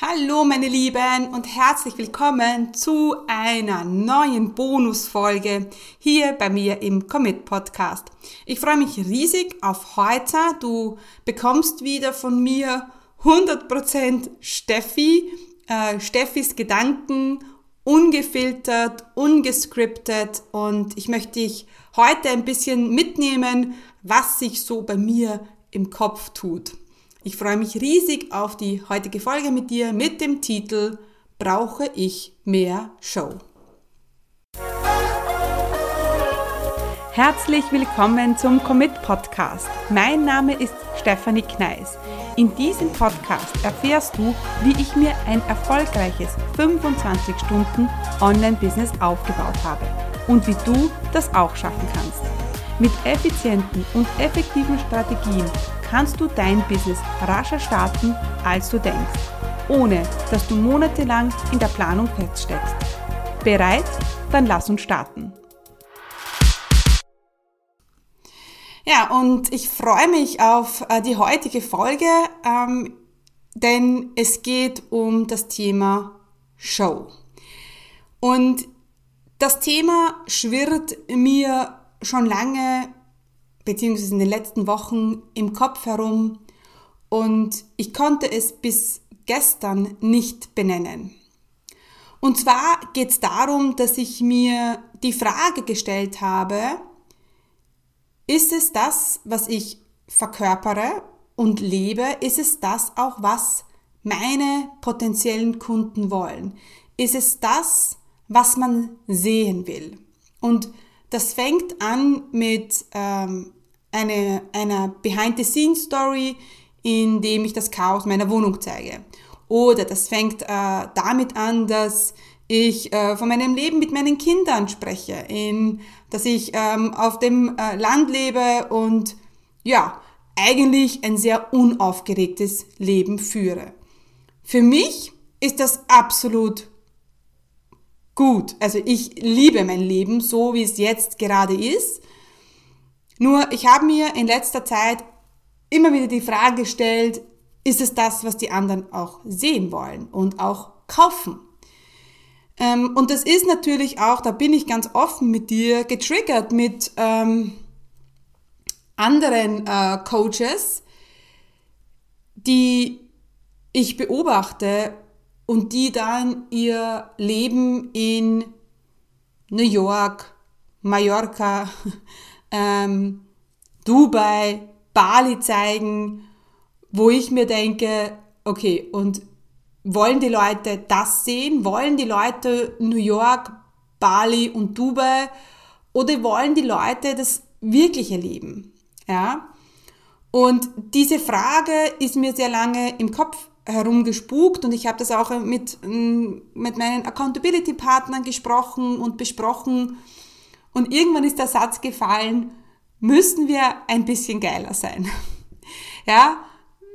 Hallo meine Lieben und herzlich willkommen zu einer neuen Bonusfolge hier bei mir im Commit Podcast. Ich freue mich riesig auf heute. Du bekommst wieder von mir 100% Steffi, äh, Steffis Gedanken, ungefiltert, ungescriptet und ich möchte dich heute ein bisschen mitnehmen, was sich so bei mir im Kopf tut. Ich freue mich riesig auf die heutige Folge mit dir mit dem Titel Brauche ich mehr Show? Herzlich willkommen zum Commit Podcast. Mein Name ist Stefanie Kneis. In diesem Podcast erfährst du, wie ich mir ein erfolgreiches 25 Stunden Online-Business aufgebaut habe und wie du das auch schaffen kannst. Mit effizienten und effektiven Strategien kannst du dein Business rascher starten, als du denkst, ohne dass du monatelang in der Planung feststeckst. Bereit? Dann lass uns starten. Ja, und ich freue mich auf äh, die heutige Folge, ähm, denn es geht um das Thema Show. Und das Thema schwirrt mir schon lange, beziehungsweise in den letzten Wochen im Kopf herum und ich konnte es bis gestern nicht benennen. Und zwar geht es darum, dass ich mir die Frage gestellt habe, ist es das, was ich verkörpere und lebe? Ist es das auch, was meine potenziellen Kunden wollen? Ist es das, was man sehen will? Und das fängt an mit ähm, eine, einer Behind-the-Scenes-Story, in dem ich das Chaos meiner Wohnung zeige. Oder das fängt äh, damit an, dass ich äh, von meinem Leben mit meinen Kindern spreche, in, dass ich ähm, auf dem äh, Land lebe und ja, eigentlich ein sehr unaufgeregtes Leben führe. Für mich ist das absolut gut. Also ich liebe mein Leben so, wie es jetzt gerade ist. Nur ich habe mir in letzter Zeit immer wieder die Frage gestellt, ist es das, was die anderen auch sehen wollen und auch kaufen? Ähm, und das ist natürlich auch, da bin ich ganz offen mit dir, getriggert mit ähm, anderen äh, Coaches, die ich beobachte und die dann ihr Leben in New York, Mallorca, ähm, Dubai, Bali zeigen, wo ich mir denke, okay, und wollen die Leute das sehen? Wollen die Leute New York, Bali und Dubai? Oder wollen die Leute das wirklich erleben? Ja? Und diese Frage ist mir sehr lange im Kopf herumgespukt und ich habe das auch mit, mm, mit meinen Accountability-Partnern gesprochen und besprochen. Und irgendwann ist der Satz gefallen, müssen wir ein bisschen geiler sein. Ja,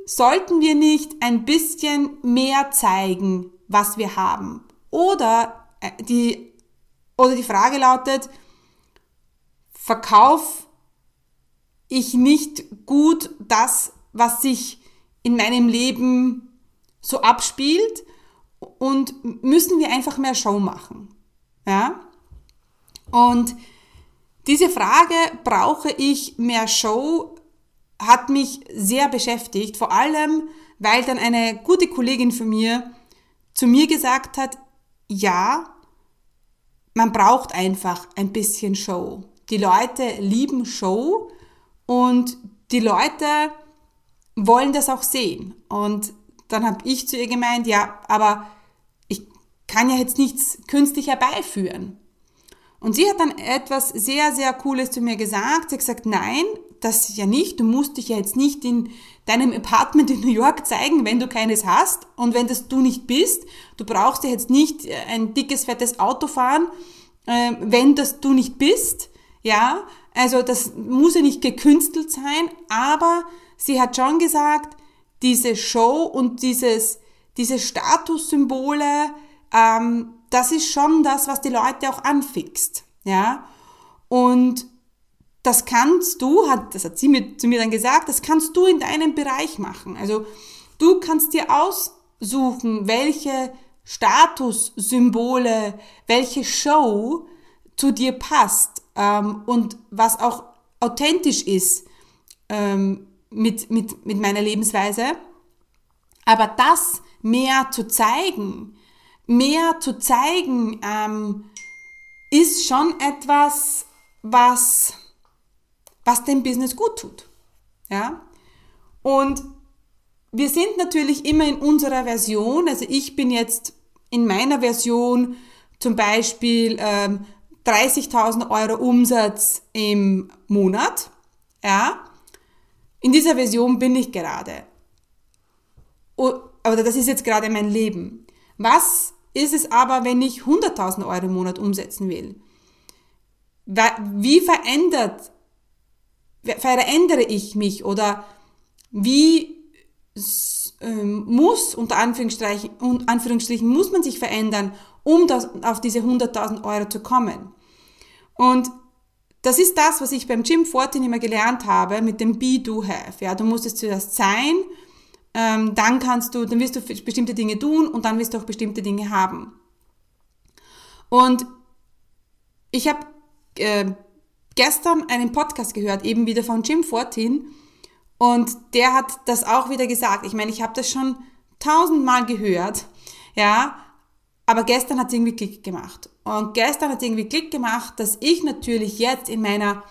sollten wir nicht ein bisschen mehr zeigen, was wir haben? Oder äh, die, oder die Frage lautet, verkauf ich nicht gut das, was sich in meinem Leben so abspielt und müssen wir einfach mehr Show machen. Ja? Und diese Frage, brauche ich mehr Show, hat mich sehr beschäftigt, vor allem, weil dann eine gute Kollegin von mir zu mir gesagt hat, ja, man braucht einfach ein bisschen Show. Die Leute lieben Show und die Leute wollen das auch sehen. Und dann habe ich zu ihr gemeint, ja, aber ich kann ja jetzt nichts künstlich herbeiführen. Und sie hat dann etwas sehr, sehr Cooles zu mir gesagt. Sie hat gesagt, nein, das ja nicht. Du musst dich ja jetzt nicht in deinem Apartment in New York zeigen, wenn du keines hast. Und wenn das du nicht bist, du brauchst ja jetzt nicht äh, ein dickes, fettes Auto fahren, äh, wenn das du nicht bist. Ja, also das muss ja nicht gekünstelt sein, aber sie hat schon gesagt, diese Show und dieses, diese Statussymbole, ähm, das ist schon das, was die Leute auch anfixt. Ja? Und das kannst du, hat, das hat sie mir, zu mir dann gesagt, das kannst du in deinem Bereich machen. Also du kannst dir aus, suchen, welche Statussymbole, welche Show zu dir passt ähm, und was auch authentisch ist ähm, mit, mit, mit meiner Lebensweise. Aber das mehr zu zeigen, mehr zu zeigen, ähm, ist schon etwas, was, was dem Business gut tut. Ja? Und wir sind natürlich immer in unserer Version, also ich bin jetzt in meiner Version zum Beispiel ähm, 30.000 Euro Umsatz im Monat. Ja, in dieser Version bin ich gerade. Oder das ist jetzt gerade mein Leben. Was ist es aber, wenn ich 100.000 Euro im Monat umsetzen will? Wie verändert, verändere ich mich oder wie ähm, muss, unter Anführungsstrichen, Anführungsstrichen, muss man sich verändern, um das, auf diese 100.000 Euro zu kommen? Und das ist das, was ich beim Jim Fortin immer gelernt habe mit dem Be, Do, Have. Ja, du musst es zuerst sein, ähm, dann kannst du, dann wirst du bestimmte Dinge tun und dann wirst du auch bestimmte Dinge haben. Und ich habe äh, gestern einen Podcast gehört, eben wieder von Jim Fortin, und der hat das auch wieder gesagt. Ich meine, ich habe das schon tausendmal gehört, ja, aber gestern hat es irgendwie Klick gemacht. Und gestern hat es irgendwie Klick gemacht, dass ich natürlich jetzt in meiner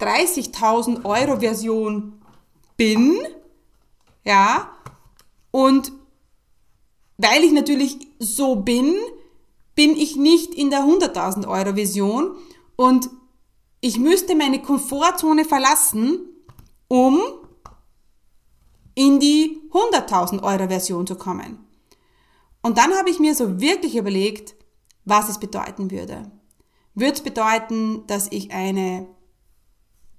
30.000 Euro Version bin, ja, und weil ich natürlich so bin, bin ich nicht in der 100.000 Euro Version und ich müsste meine Komfortzone verlassen, um in die 100.000 Euro Version zu kommen. Und dann habe ich mir so wirklich überlegt, was es bedeuten würde. Würde es bedeuten, dass ich eine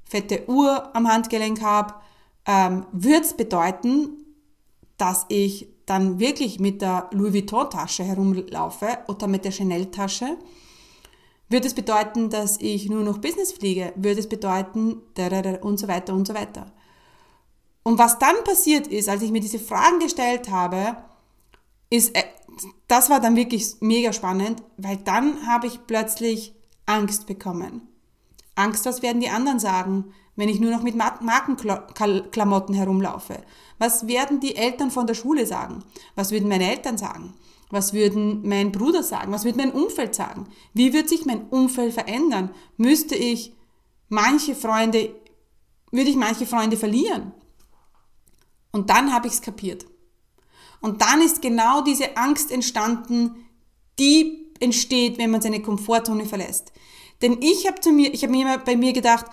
fette Uhr am Handgelenk habe? Ähm, würde es bedeuten, dass ich dann wirklich mit der Louis Vuitton Tasche herumlaufe oder mit der Chanel Tasche? Würde es bedeuten, dass ich nur noch Business fliege? Würde es bedeuten, und so weiter und so weiter. Und was dann passiert ist, als ich mir diese Fragen gestellt habe, ist, äh, das war dann wirklich mega spannend, weil dann habe ich plötzlich Angst bekommen. Angst, was werden die anderen sagen, wenn ich nur noch mit Markenklamotten herumlaufe? Was werden die Eltern von der Schule sagen? Was würden meine Eltern sagen? Was würden mein Bruder sagen? Was würde mein Umfeld sagen? Wie wird sich mein Umfeld verändern? Müsste ich manche Freunde, würde ich manche Freunde verlieren? Und dann habe ich es kapiert. Und dann ist genau diese Angst entstanden, die entsteht, wenn man seine Komfortzone verlässt. Denn ich habe zu mir, ich habe mir immer bei mir gedacht,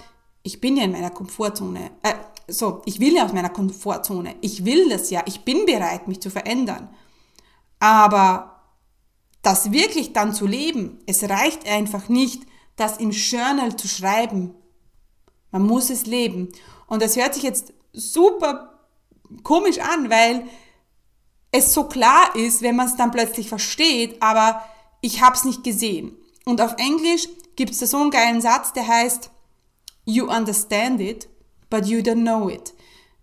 ich bin ja in meiner Komfortzone. Äh, so, ich will ja aus meiner Komfortzone. Ich will das ja. Ich bin bereit, mich zu verändern. Aber das wirklich dann zu leben, es reicht einfach nicht, das im Journal zu schreiben. Man muss es leben. Und das hört sich jetzt super komisch an, weil es so klar ist, wenn man es dann plötzlich versteht, aber ich habe es nicht gesehen. Und auf Englisch gibt es da so einen geilen Satz, der heißt, You understand it, but you don't know it.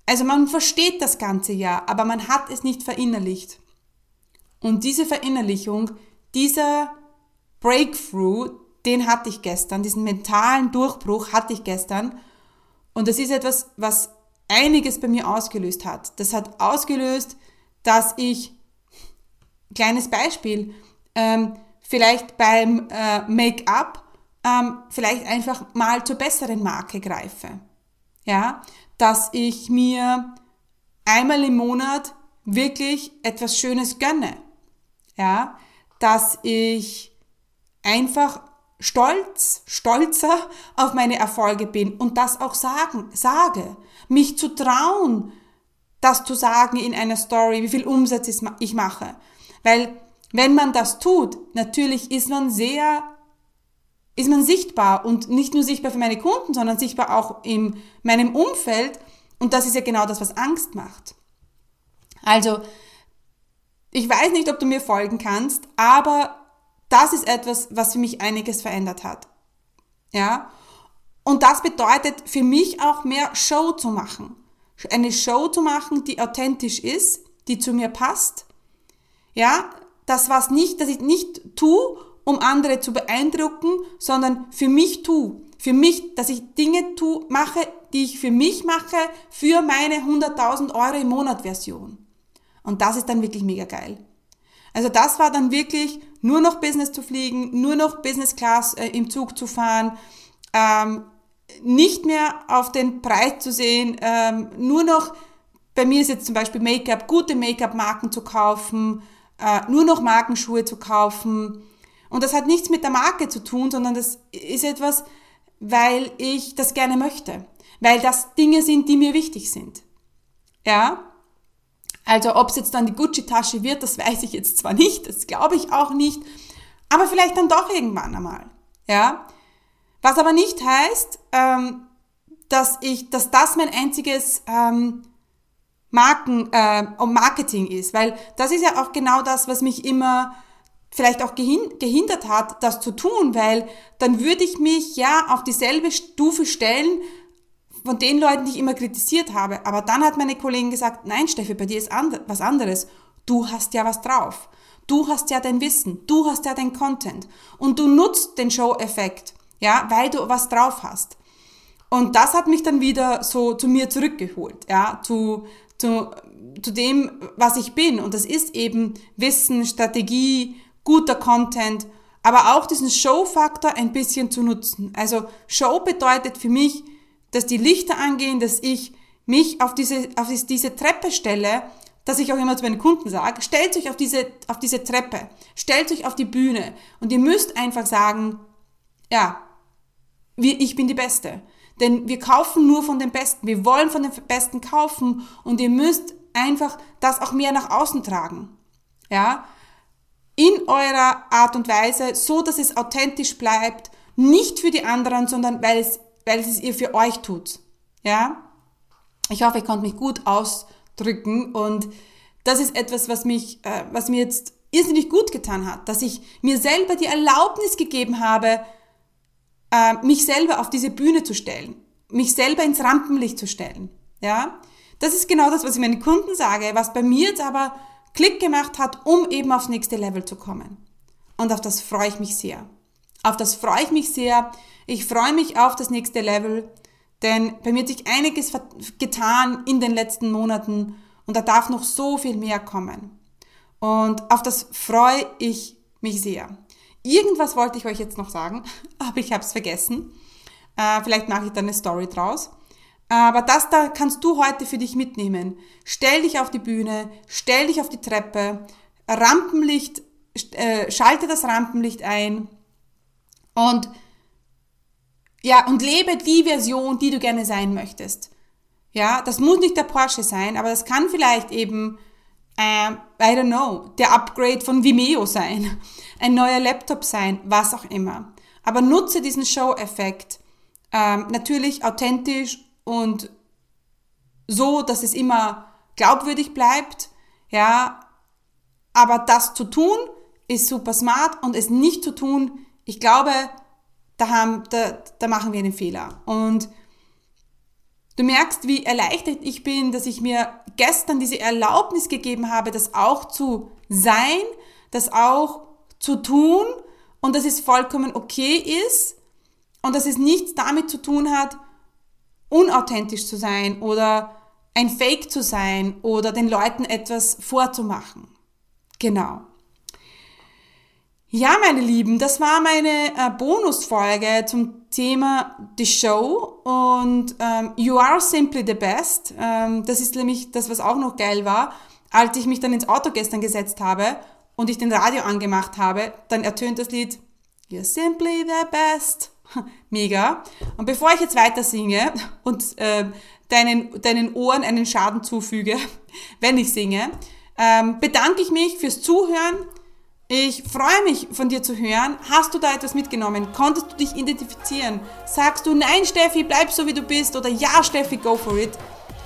Also man versteht das Ganze ja, aber man hat es nicht verinnerlicht. Und diese Verinnerlichung, dieser Breakthrough, den hatte ich gestern, diesen mentalen Durchbruch hatte ich gestern. Und das ist etwas, was einiges bei mir ausgelöst hat. Das hat ausgelöst, dass ich, kleines Beispiel, ähm, vielleicht beim äh, Make-up ähm, vielleicht einfach mal zur besseren Marke greife. Ja, dass ich mir einmal im Monat wirklich etwas Schönes gönne. Ja, dass ich einfach stolz, stolzer auf meine Erfolge bin und das auch sagen, sage. Mich zu trauen, das zu sagen in einer Story, wie viel Umsatz ich mache. Weil wenn man das tut, natürlich ist man sehr, ist man sichtbar und nicht nur sichtbar für meine Kunden, sondern sichtbar auch in meinem Umfeld. Und das ist ja genau das, was Angst macht. Also, ich weiß nicht, ob du mir folgen kannst, aber das ist etwas, was für mich einiges verändert hat. Ja? Und das bedeutet für mich auch mehr Show zu machen. Eine Show zu machen, die authentisch ist, die zu mir passt, Ja, das was nicht, dass ich nicht tue, um andere zu beeindrucken, sondern für mich tue. Für mich, dass ich Dinge tue, mache, die ich für mich mache, für meine 100.000 Euro im Monat Version. Und das ist dann wirklich mega geil. Also das war dann wirklich nur noch Business zu fliegen, nur noch Business Class äh, im Zug zu fahren, ähm, nicht mehr auf den Preis zu sehen, ähm, nur noch, bei mir ist jetzt zum Beispiel Make-up, gute Make-up-Marken zu kaufen, äh, nur noch Markenschuhe zu kaufen. Und das hat nichts mit der Marke zu tun, sondern das ist etwas, weil ich das gerne möchte. Weil das Dinge sind, die mir wichtig sind. Ja? Also ob es jetzt dann die Gucci-Tasche wird, das weiß ich jetzt zwar nicht, das glaube ich auch nicht, aber vielleicht dann doch irgendwann einmal. Ja? Was aber nicht heißt, ähm, dass ich, dass das mein einziges ähm, Marken, äh, Marketing ist, weil das ist ja auch genau das, was mich immer vielleicht auch gehindert hat, das zu tun, weil dann würde ich mich ja auf dieselbe Stufe stellen von den Leuten, die ich immer kritisiert habe. Aber dann hat meine Kollegin gesagt, nein, Steffi, bei dir ist and was anderes. Du hast ja was drauf. Du hast ja dein Wissen. Du hast ja dein Content. Und du nutzt den Show-Effekt, ja, weil du was drauf hast. Und das hat mich dann wieder so zu mir zurückgeholt, ja, zu, zu, zu dem, was ich bin. Und das ist eben Wissen, Strategie, guter Content, aber auch diesen Show-Faktor ein bisschen zu nutzen. Also Show bedeutet für mich, dass die Lichter angehen, dass ich mich auf diese, auf diese Treppe stelle, dass ich auch immer zu meinen Kunden sage, stellt euch auf diese, auf diese Treppe, stellt euch auf die Bühne und ihr müsst einfach sagen, ja, ich bin die Beste. Denn wir kaufen nur von den Besten. Wir wollen von den Besten kaufen und ihr müsst einfach das auch mehr nach außen tragen. Ja? In eurer Art und Weise, so dass es authentisch bleibt, nicht für die anderen, sondern weil es weil es ihr für euch tut. Ja? Ich hoffe, ich konnte mich gut ausdrücken und das ist etwas, was mich, äh, was mir jetzt irrsinnig gut getan hat, dass ich mir selber die Erlaubnis gegeben habe, äh, mich selber auf diese Bühne zu stellen, mich selber ins Rampenlicht zu stellen. Ja? Das ist genau das, was ich meinen Kunden sage, was bei mir jetzt aber Klick gemacht hat, um eben aufs nächste Level zu kommen. Und auf das freue ich mich sehr. Auf das freue ich mich sehr. Ich freue mich auf das nächste Level, denn bei mir hat sich einiges getan in den letzten Monaten und da darf noch so viel mehr kommen. Und auf das freue ich mich sehr. Irgendwas wollte ich euch jetzt noch sagen, aber ich habe es vergessen. Äh, vielleicht mache ich da eine Story draus. Aber das da kannst du heute für dich mitnehmen. Stell dich auf die Bühne, stell dich auf die Treppe, Rampenlicht, äh, schalte das Rampenlicht ein und ja, und lebe die Version, die du gerne sein möchtest. Ja, das muss nicht der Porsche sein, aber das kann vielleicht eben, äh, I don't know, der Upgrade von Vimeo sein, ein neuer Laptop sein, was auch immer. Aber nutze diesen Show-Effekt ähm, natürlich authentisch und so, dass es immer glaubwürdig bleibt. Ja, aber das zu tun ist super smart und es nicht zu tun ich glaube, da, haben, da, da machen wir einen Fehler. Und du merkst, wie erleichtert ich bin, dass ich mir gestern diese Erlaubnis gegeben habe, das auch zu sein, das auch zu tun und dass es vollkommen okay ist und dass es nichts damit zu tun hat, unauthentisch zu sein oder ein Fake zu sein oder den Leuten etwas vorzumachen. Genau. Ja, meine Lieben, das war meine äh, Bonusfolge zum Thema The Show und ähm, You Are Simply the Best. Ähm, das ist nämlich das, was auch noch geil war. Als ich mich dann ins Auto gestern gesetzt habe und ich den Radio angemacht habe, dann ertönt das Lied You're Simply the Best. Mega. Und bevor ich jetzt weiter singe und äh, deinen, deinen Ohren einen Schaden zufüge, wenn ich singe, ähm, bedanke ich mich fürs Zuhören ich freue mich von dir zu hören. Hast du da etwas mitgenommen? Konntest du dich identifizieren? Sagst du, nein Steffi, bleib so wie du bist oder ja Steffi, go for it.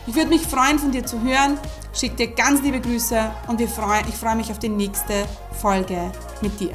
Ich würde mich freuen von dir zu hören. Schick dir ganz liebe Grüße und ich freue mich auf die nächste Folge mit dir.